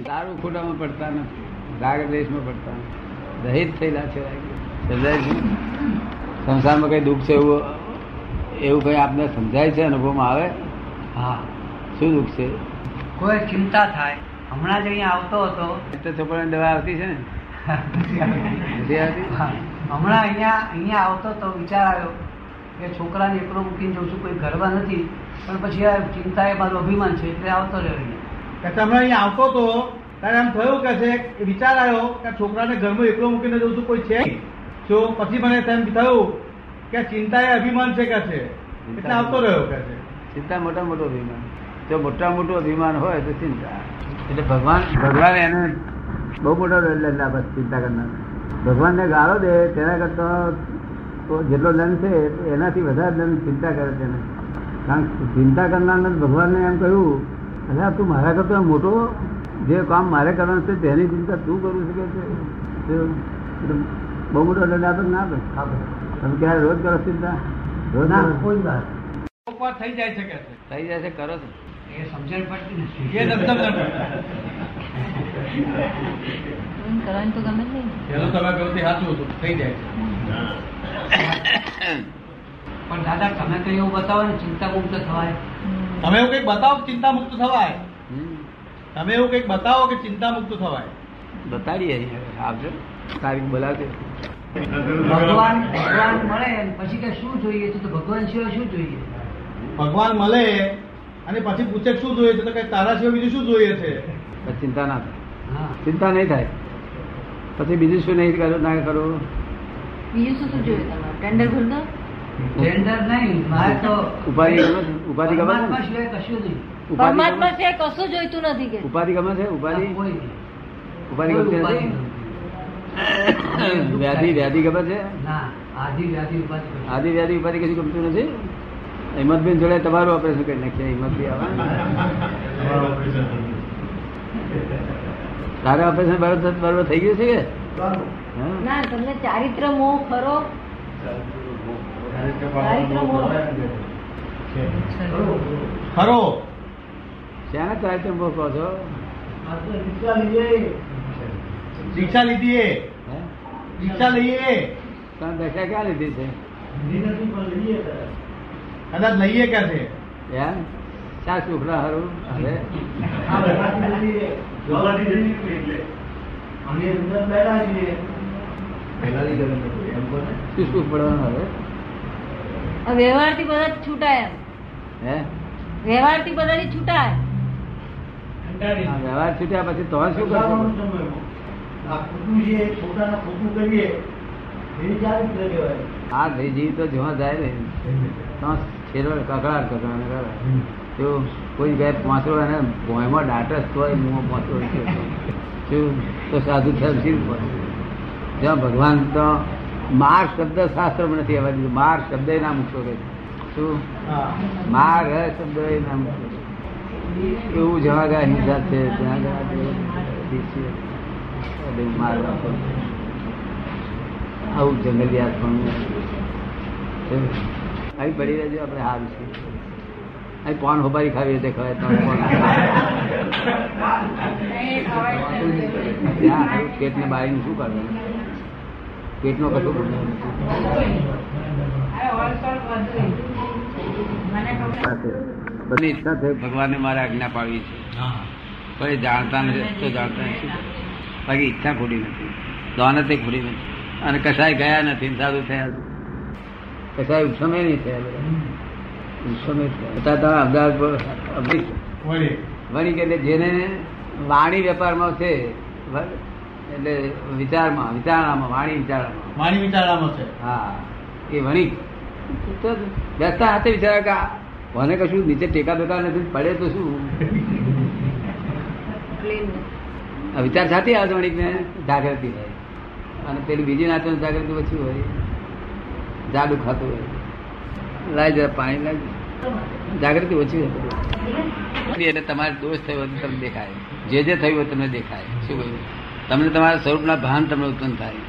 દારૂ ખોટામાં પડતા નથી. રાગ દ્વેષમાં પડતા દહેજ થયેલા છે સંસારમાં કઈ દુઃખ છે એવું એવું કઈ આપને સમજાય છે? અનુભવમાં આવે? હા. શું દુઃખ છે? કોઈ ચિંતા થાય. હમણાં જ અહીંયા આવતો હતો. એટલે છોકરાની દવા આવતી છે ને? હમણાં અહીંયા અહીંયા આવતો તો વિચાર આવ્યો કે છોકરાને એકલો મૂકીને જઉં છું કોઈ ગરબા નથી. પણ પછી આ ચિંતા એ મારું અભિમાન છે એટલે આવતો રહ્યો અહીંયા. કે તમે અહીંયા આવતો તો ત્યારે એમ થયું કે છે વિચાર આવ્યો કે છોકરાને ઘરમાં એકલો મૂકીને જઉં છું કોઈ છે? તો પછી મને તેમ થયું કે ચિંતા એ અભિમાન છે કે છે? એટલે આવતો રહ્યો કે છે. ચિંતા મોટા મોટો અભિમાન. જો મોટા મોટું અભિમાન હોય તો ચિંતા. એટલે ભગવાન ભગવાન એને બહુ મોટો દંડ ચિંતા કરનાર. ભગવાનને ગાળો દે તેના કરતા તો જેટલો દંડ છે એનાથી વધારે દંડ ચિંતા કરે તેને કારણ કે ચિંતા કરનારને ભગવાનને એમ કહ્યું અરે તું મારા કરતા મોટો જે કામ મારે કરવાનું છે તેની ચિંતા તું કરું શકે છે? બહુ મોટો દંડ આપે ના આપે? તમે ક્યારે રોજ કરો ચિંતા? રોજ ના કરો? કોઈ વાત. થઈ જાય છે કે છે? થઈ જશે કરો છો. એ સમજણ પડતી નથી. એ દબ. એમ કરવાનું તો ગમે જ નહીં. પેલું તમે કહ્યું સાચું હતું. થઈ જાય છે. પણ દાદા તમે કઈ એવું બતાવો ને ચિંતા મુક્ત થવાય તમે એવું કંઈક બતાવો કે ચિંતા મુક્ત થવાય તમે એવું કંઈક બતાવો કે ચિંતા મુક્ત થવાય? બતાડીએ. આવજો. તારીખ બોલાવજો. ભગવાન ભગવાન મળે પછી કે શું જોઈએ છે? તો ભગવાન સિવાય શું જોઈએ? ભગવાન મળે અને પછી પૂછે શું જોઈએ છે? તો કઈ તારા સિવાય બીજું શું જોઈએ છે? ચિંતા ના થાય. હા. ચિંતા નહીં થાય. પછી બીજું શું નહીં કરો ના કરો? બીજું શું શું જોઈએ તમારે? ટેન્ડર ભરી દો. ટેન્ડર નહીં મારે તો ઉપાધિ ઉપાધિ ગમે છે પરમાત્મા ને? સિવાય કશું નહીં. પરમાત્મા છે કશું જોઈતું નથી કે. ઉપાધિ ગમે છે? ઉપાધિ? નહીં. વ્યાધિ વ્યાધિ ગમે છે? ના આદિ વ્યાધિ ઉપાધિ. આદિ વ્યાધિ ઉપાધિ કશું ગમતું નથી? હિંમતબેન જોડે તમારું ઓપરેશન કરી નાખીએ હિંમતબી આવે. તારે ઓપરેશન બરોબર થઈ ગયું છે કે? હા? ના તમને ચારિત્ર મોહ ખરો. ખરો. શેના ચારિત્ર મોહ કહો છો? દીક્ષા લીધી. એ. હે? દીક્ષા લઈએ. તમે દશા ક્યાં લીધી છે? કદાચ. લઈએ ક્યાં છે? એમ? શા સુખડા હારું? હવે? શું સુખ પડવાનું હવે? વ્યવહારથી બધા છૂટાય હે? વ્યવહારથી બધાથી છૂટાય. વ્યવહાર છૂટ્યા પછી તો શું થઈ જીવ તો જ્યાં જાય ને ત્યાં છેલ્લો કકડાટ કકડાટ જો કોઈ જગ્યાએ પહોંચો એને ભોંયમાં દાટસ તોય મું પહોંચો તો સાધુ થયા શી જ્યાં ભગવાન તો માર શબ્દ શાસ્ત્રમાં નથી આવવા દીધું. માર શબ્દ ના મૂકશો કે શું? માર શબ્દ ના મૂકશો એવું જવા ગયા હિંસા છે ત્યાં ગયા માર. આવું જંગલિયાત પણ આવી પડી રહેજો આપણે હાલ છે. અહીં પાન હોબારી ખાવી તે ખવાય તમે કોણ પેટને બાળીને શું કરવાનું? પેટનો કશું. બધી ઈચ્છા થઈ ભગવાને મારે આજ્ઞા પાડવી છે. કોઈ જાણતા નથી તો જાણતા નથી. બાકી ઈચ્છા ખોટી નથી. દોનતે ખોટી નથી. અને કસાય ગયા નથી સાધુ થયા. કસાય ઉત્સમે નહીં થયા. અમદાવાદ પર વળી. વણિક જેને વાણી વેપારમાં છે એટલે વિચારમાં વિચારણામાં વાણી વિચારણામાં. વાણી વિચારણામાં છે. હા એ વણી. તો બેસતા હાથે વિચાર કે આ મને કશું નીચે ટેકા બેકા નથી પડે તો શું? વિચાર સાથે આવે વણિકને જાગૃતિ હોય. અને પેલી બીજી નાચો જાગૃતિ ઓછી હોય. જાડું ખાતું હોય. લાય જરા પાણી લાય જાગૃતિ ઓછી હોય. એટલે તમારે દોષ થયો હોય તો તમને દેખાય. જે જે થયું હોય તમને દેખાય. શું કહ્યું? તમને તમારા સ્વરૂપના ભાન તમને ઉત્પન્ન થાય.